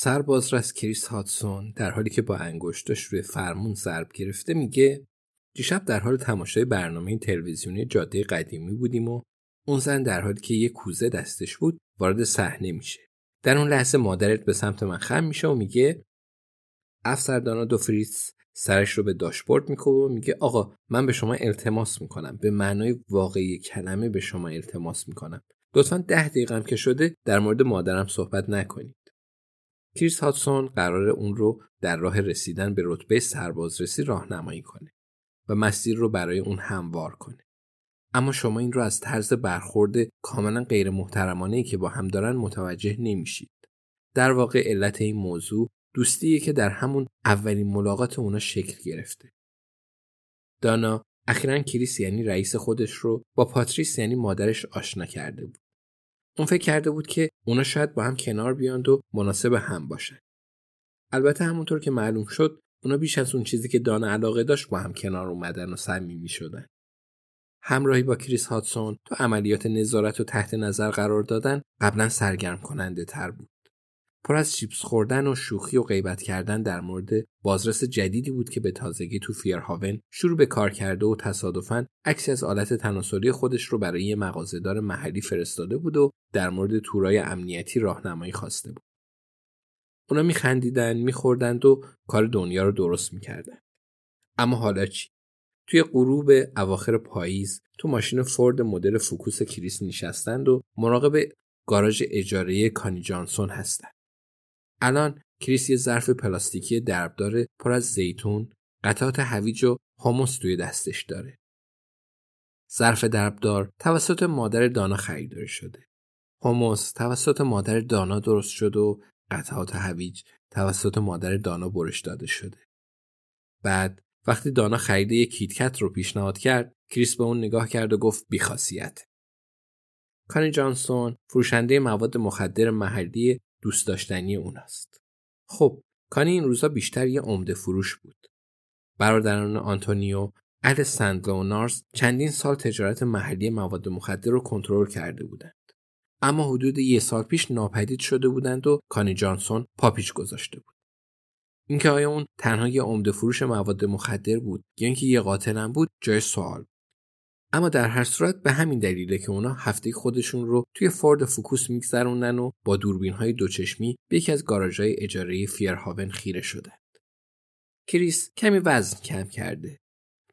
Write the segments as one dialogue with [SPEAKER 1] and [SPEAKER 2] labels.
[SPEAKER 1] سربازرس کریس هاتسون در حالی که با انگشتش روی فرمون ضرب گرفته میگه دیشب در حال تماشای برنامه تلویزیونی جاده قدیمی بودیم و اون زن در حالی که یه کوزه دستش بود وارد صحنه میشه. در اون لحظه مادرت به سمت من خم میشه و میگه افسردانا دو فریتز سرش رو به داشبورد می‌کنه و میگه آقا من به شما التماس می‌کنم. به معنای واقعی کلمه به شما التماس می‌کنم. لطفا ده دقیقم که شده در مورد مادرم صحبت نکنید. کریس هاتسون قرار اون رو در راه رسیدن به رتبه سربازرسی راهنمایی کنه و مسیر رو برای اون هموار کنه اما شما این رو از طرز برخورد کاملا غیر محترمانه ای که با هم دارن متوجه نمیشید در واقع علت این موضوع دوستیه که در همون اولین ملاقات اونا شکل گرفته. دانا اخیرا کریس یعنی رئیس خودش رو با پاتریس یعنی مادرش آشنا کرده بود. اون فکر کرده بود که اونا شاید با هم کنار بیاند و مناسب هم باشن. البته همونطور که معلوم شد اونا بیش از اون چیزی که دانا علاقه داشت با هم کنار اومدن و صمیمی شدن. همراهی با کریس هاتسون تو عملیات نظارت و تحت نظر قرار دادن قبلا سرگرم کننده تر بود. پر از چیپس خوردن و شوخی و غیبت کردن در مورد بازرس جدیدی بود که به تازگی تو فیرهاون شروع به کار کرده و تصادفاً عکسی از آلت تناسلی خودش رو برای یه مغازهدار محلی فرستاده بود و در مورد دوربینای امنیتی راهنمایی خواسته بود. اونا میخندیدن، میخوردند و کار دنیا رو درست می‌کردن. اما حالا چی؟ توی غروب اواخر پاییز تو ماشین فورد مدل فوکوس کریس نشستند و مراقب گاراژ اجاره کانی جانسون هستند. الان کریس یه ظرف پلاستیکی دربدار پر از زیتون، قطعات هویج و هموس توی دستش داره. ظرف دربدار توسط مادر دانا خریداری شده. هموس توسط مادر دانا درست شد و قطعات هویج توسط مادر دانا برش داده شده. بعد وقتی دانا خرید یک کیت‌کت رو پیشنهاد کرد، کریس به اون نگاه کرد و گفت بیخاصیت. کانی جانسون فروشنده مواد مخدر محلی دوست داشتنی اوناست. خب کانی این روزا بیشتر یه عمده فروش بود. برادران آنتونیو اهل سندلونارز چندین سال تجارت محلی مواد مخدر رو کنترل کرده بودند. اما حدود یه سال پیش ناپدید شده بودند و کانی جانسون پاپیچ گذاشته بود. اینکه آیا اون تنها یه عمده فروش مواد مخدر بود یا اینکه یه قاتلم بود جای سوال اما در هر صورت به همین دلیله که اونا هفته خودشون رو توی فورد فوکوس میگذروندن و با دوربین های دوچشمی به یکی از گاراژهای اجاره فیرهاون خیره شدند. کریس کمی وزن کم کرده.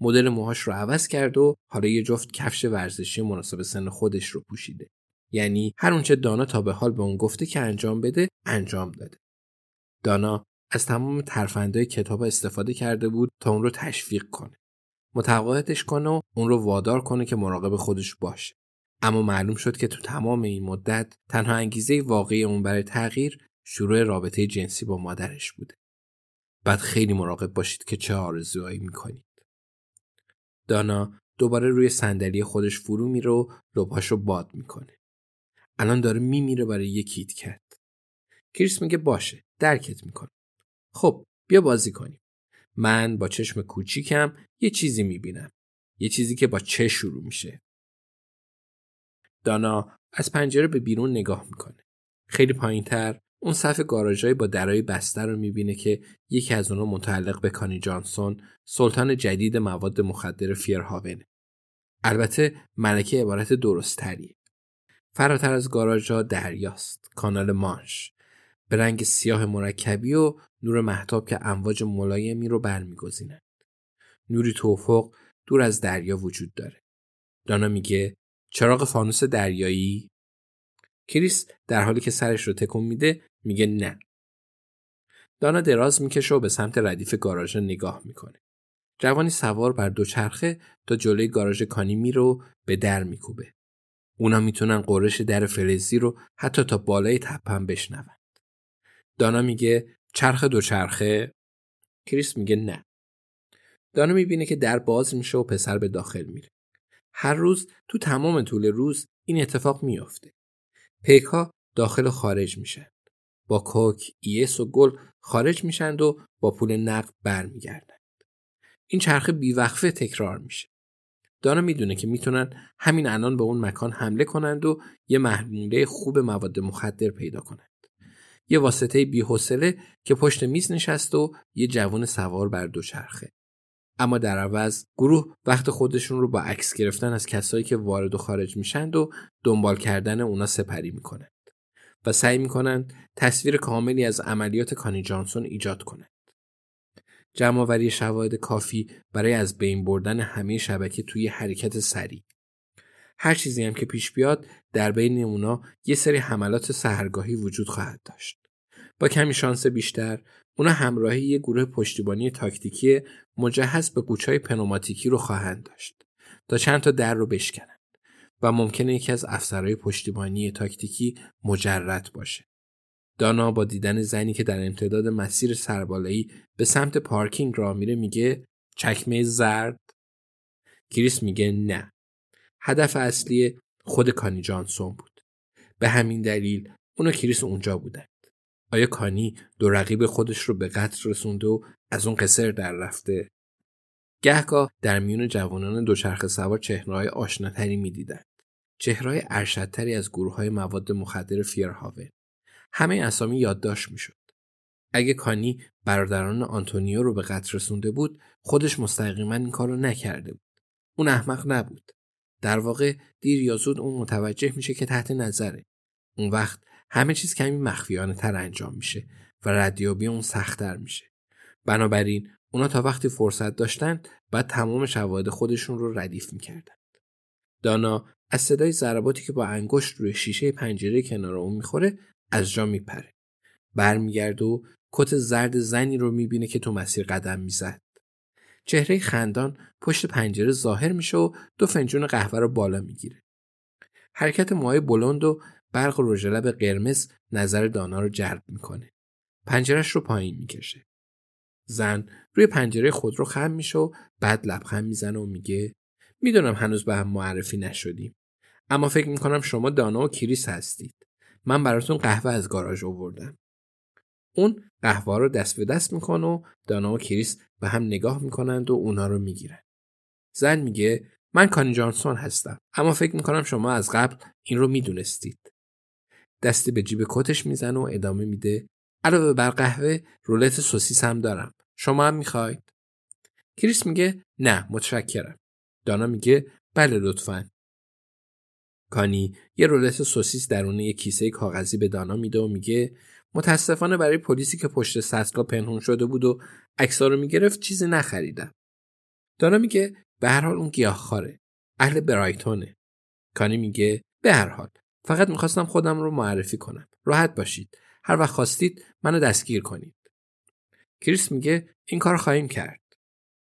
[SPEAKER 1] مدل موهاش رو عوض کرد و حالا یه جفت کفش ورزشی مناسب سن خودش رو پوشیده. یعنی هر اونچه دانا تا به حال به اون گفته که انجام بده انجام داده. دانا از تمام ترفندهای کتاب استفاده کرده بود تا اون رو تشویق کنه. متقاعدش کنه و اون رو وادار کنه که مراقب خودش باشه. اما معلوم شد که تو تمام این مدت تنها انگیزه واقعی اون برای تغییر شروع رابطه جنسی با مادرش بوده. بعد خیلی مراقب باشید که چه آرزوهایی می‌کنید. دانا دوباره روی صندلی خودش فرو میره و لبهاش رو باد می‌کنه. الان داره میمیره برای یه کیت کت. کریس میگه باشه درکت می‌کنه. خب بیا بازی کنیم. من با چشم کوچیکم یه چیزی می‌بینم. یه چیزی که با چه شروع میشه. دانا از پنجره به بیرون نگاه می‌کنه. خیلی پایین تر اون صف گاراژهای با درای بسته رو می‌بینه که یکی از اونها متعلق به کانی جانسون سلطان جدید مواد مخدر فیرهاونه. البته ملکه عبارت درست. فراتر از گاراژها دریاست. کانال مانش. به رنگ سیاه مرکبی و نور محتاب که امواج ملایمی رو برمیگزینند. نوری توفق دور از دریا وجود داره. دانا میگه چراغ فانوس دریایی؟ کریس در حالی که سرش رو تکون میده میگه نه. دانا دراز می‌کشه و به سمت ردیف گاراژ نگاه می‌کنه. جوانی سوار بر دوچرخه تا جلوی گاراژ کانی میره و به در میکوبه. اونا می‌تونن غرش در فلزی رو حتی تا بالای تپه‌ام بشنون. دانا میگه چرخ دوچرخه کریس میگه نه. دانا می‌بینه که در باز میشه و پسر به داخل میره. هر روز تو تمام طول روز این اتفاق میافته. پیک داخل و خارج میشن. با کوک، اکس و گل خارج میشند و با پول نقد برمیگردند. این چرخه بیوقفه تکرار میشه. دانا می‌دونه که می‌تونن همین الان به اون مکان حمله کنند و یه محموله خوب مواد مخدر پیدا کنند. یه واسطه بیحوصله که پشت میز نشست و یه جوان سوار بر دوچرخه. اما در عوض گروه وقت خودشون رو با عکس گرفتن از کسایی که وارد و خارج میشند و دنبال کردن اونا سپری می‌کنند و سعی می‌کنند تصویر کاملی از عملیات کانی جانسون ایجاد کنند. جمعآوری شواهد کافی برای از بین بردن همه شبکه توی حرکت سریع. هر چیزی هم که پیش بیاد در بین اونا یه سری حملات سهرگاهی وجود خواهد داشت. با کمی شانس بیشتر اونا همراهی یه گروه پشتیبانی تاکتیکی مجهز به قوچای پنوماتیکی رو خواهند داشت تا چند تا در رو بشکنند و ممکنه یکی از افسرهای پشتیبانی تاکتیکی مجرد باشه. دانا با دیدن زنی که در امتداد مسیر سربالایی به سمت پارکینگ را میره میگه چکمه زرد؟ کریس میگه نه. هدف اصلی خود کانی جانسون بود. به همین دلیل اون کریس اونجا بودند آیا کانی دو رقیب خودش رو به قتل رسونده و از اون قصر در رفته؟ گهگاه در میون جوانان دوچرخه سوار چهرههای آشناتری می‌دیدند. چهرهای ارشدتری از گروه های مواد مخدر فیرهاون. همه اسامی یادداشت می‌شد. اگه کانی برادران آنتونیو رو به قتل رسونده بود خودش مستقیما این کارو نکرده بود. اون احمق نبود. در واقع دیر یا زود اون متوجه میشه که تحت نظره. اون وقت همه چیز کمی مخفیانه تر انجام میشه و ردیابی اون سختتر میشه. بنابراین اونا تا وقتی فرصت داشتن بعد تمام شواهد خودشون رو ردیف می‌کردن. دانا از صدای ضرباتی که با انگشت روی شیشه پنجره کنار اون می‌خوره از جا میپره. برمیگرده و کت زرد زنی رو می‌بینه که تو مسیر قدم می‌زد. چهره خندان پشت پنجره ظاهر میشه و دو فنجون قهوه رو بالا می‌گیره. حرکت موهای بلند و برق رژ لب قرمز نظر دانا رو جلب می‌کنه. پنجرش رو پایین می‌کشه. زن روی پنجره خود رو خم میشه و بعد لبخند می‌زنه و میگه می‌دونم هنوز به هم معرفی نشدیم اما فکر می‌کنم شما دانا و کریس هستید. من براتون قهوه از گاراژ آوردم. اون قهوه رو دست به دست می‌کنه و دانا و کریس به هم نگاه می‌کنند و اونا رو می‌گیرن زن میگه من کانی جانسون هستم اما فکر می‌کنم شما از قبل این رو می‌دونستید. دستی به جیب کتش می‌زنه و ادامه میده. علاوه بر قهوه رولت سوسیس هم دارم. شما هم می‌خواید؟ کریس میگه نه متشکرم. دانا میگه بله لطفا. کانی یه رولت سوسیس درون یه کیسه کاغذی به دانا میده و میگه متاسفانه برای پلیسی که پشت سطلا پنهون شده بود و عکسا رو می‌گرفت چیزی نخریدم. دانا میگه به هر حال اون گیاهخواره. اهل برایتونه. کانی میگه به هر حال. فقط می‌خواستم خودم رو معرفی کنم. راحت باشید. هر وقت خواستید منو دستگیر کنید. کریس میگه این کار خواهیم کرد.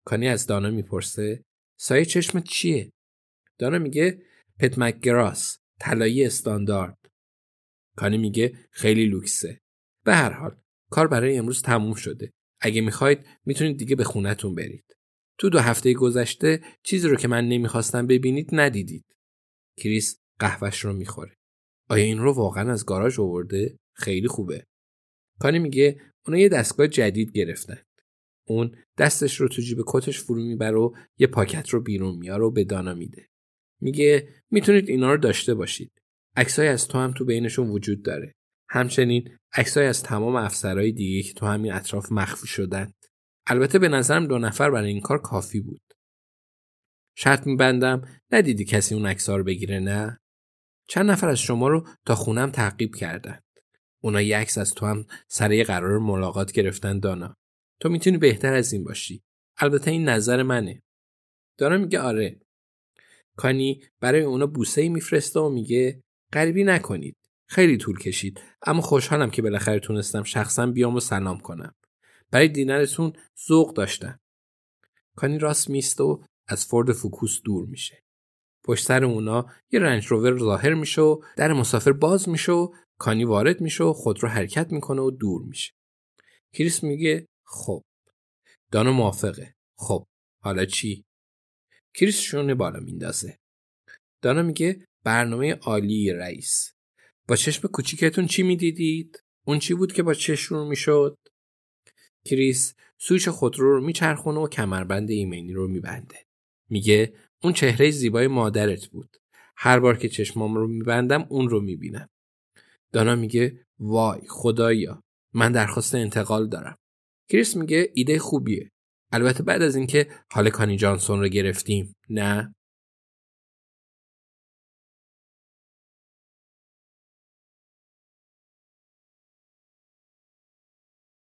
[SPEAKER 1] کانی از دانا می‌پرسه سایه چشمت چیه؟ دانا میگه پت مکگراس طلایی استاندارد. کانی میگه خیلی لوکسه. به هر حال کار برای امروز تموم شده. اگه می‌خواید می‌تونید دیگه به خونتون برید. تو دو هفته گذشته چیزی رو که من نمی‌خواستم ببینید ندیدید. کریس قهوهش رو می‌خوره. آیا این رو واقعا از گاراژ آورده؟ خیلی خوبه. کانی میگه اونا یه دستگاه جدید گرفتن. اون دستش رو تو جیب کتش فرو می‌بره و یه پاکت رو بیرون میاره و به دانا میده. میگه می‌تونید اینا رو داشته باشید. عکسای از تو هم تو بینشون وجود داره. همچنین عکسای از تمام افسرهای دیگه که تو همین اطراف مخفی شدن. البته به نظرم دو نفر برای این کار کافی بود. شرط میبندم ندیدی کسی اون عکس‌ها رو بگیره نه؟ چند نفر از شما رو تا خونم تعقیب کردن. اونا یه عکس از تو هم سر قرار ملاقات گرفتن دانا. تو می‌تونی بهتر از این باشی. البته این نظر منه. دانا میگه آره. کانی برای اونا بوسه میفرسته و میگه غریبی نکنید. خیلی طول کشید. اما خوشحالم که بالاخره تونستم شخصا بیام و سلام کنم. برای دیدنتون ذوق داشتم کانی راست می‌ایسته و از فورد فوکوس دور میشه. پشت سر اونا یه رنج روور ظاهر میشه و در مسافر باز میشه و کانی وارد میشه و خودرو حرکت می‌کنه و دور میشه. کریس میگه خب. دانا موافقه. خب. حالا چی؟ کریس شونه بالا میندازه. دانا میگه برنامه عالی رئیس. با چشم کوچیکتون چی می‌دیدید؟ اون چی بود که با چشم رو می‌شد؟ کریس سویچ خودرو رو میچرخونه و کمربند ایمنی رو میبنده. میگه اون چهره زیبای مادرت بود. هر بار که چشمام رو میبندم اون رو می‌بینم. دانا میگه وای خدایا من درخواست انتقال دارم. کریس میگه ایده خوبیه. البته بعد از اینکه حال کانی جانسون رو گرفتیم نه؟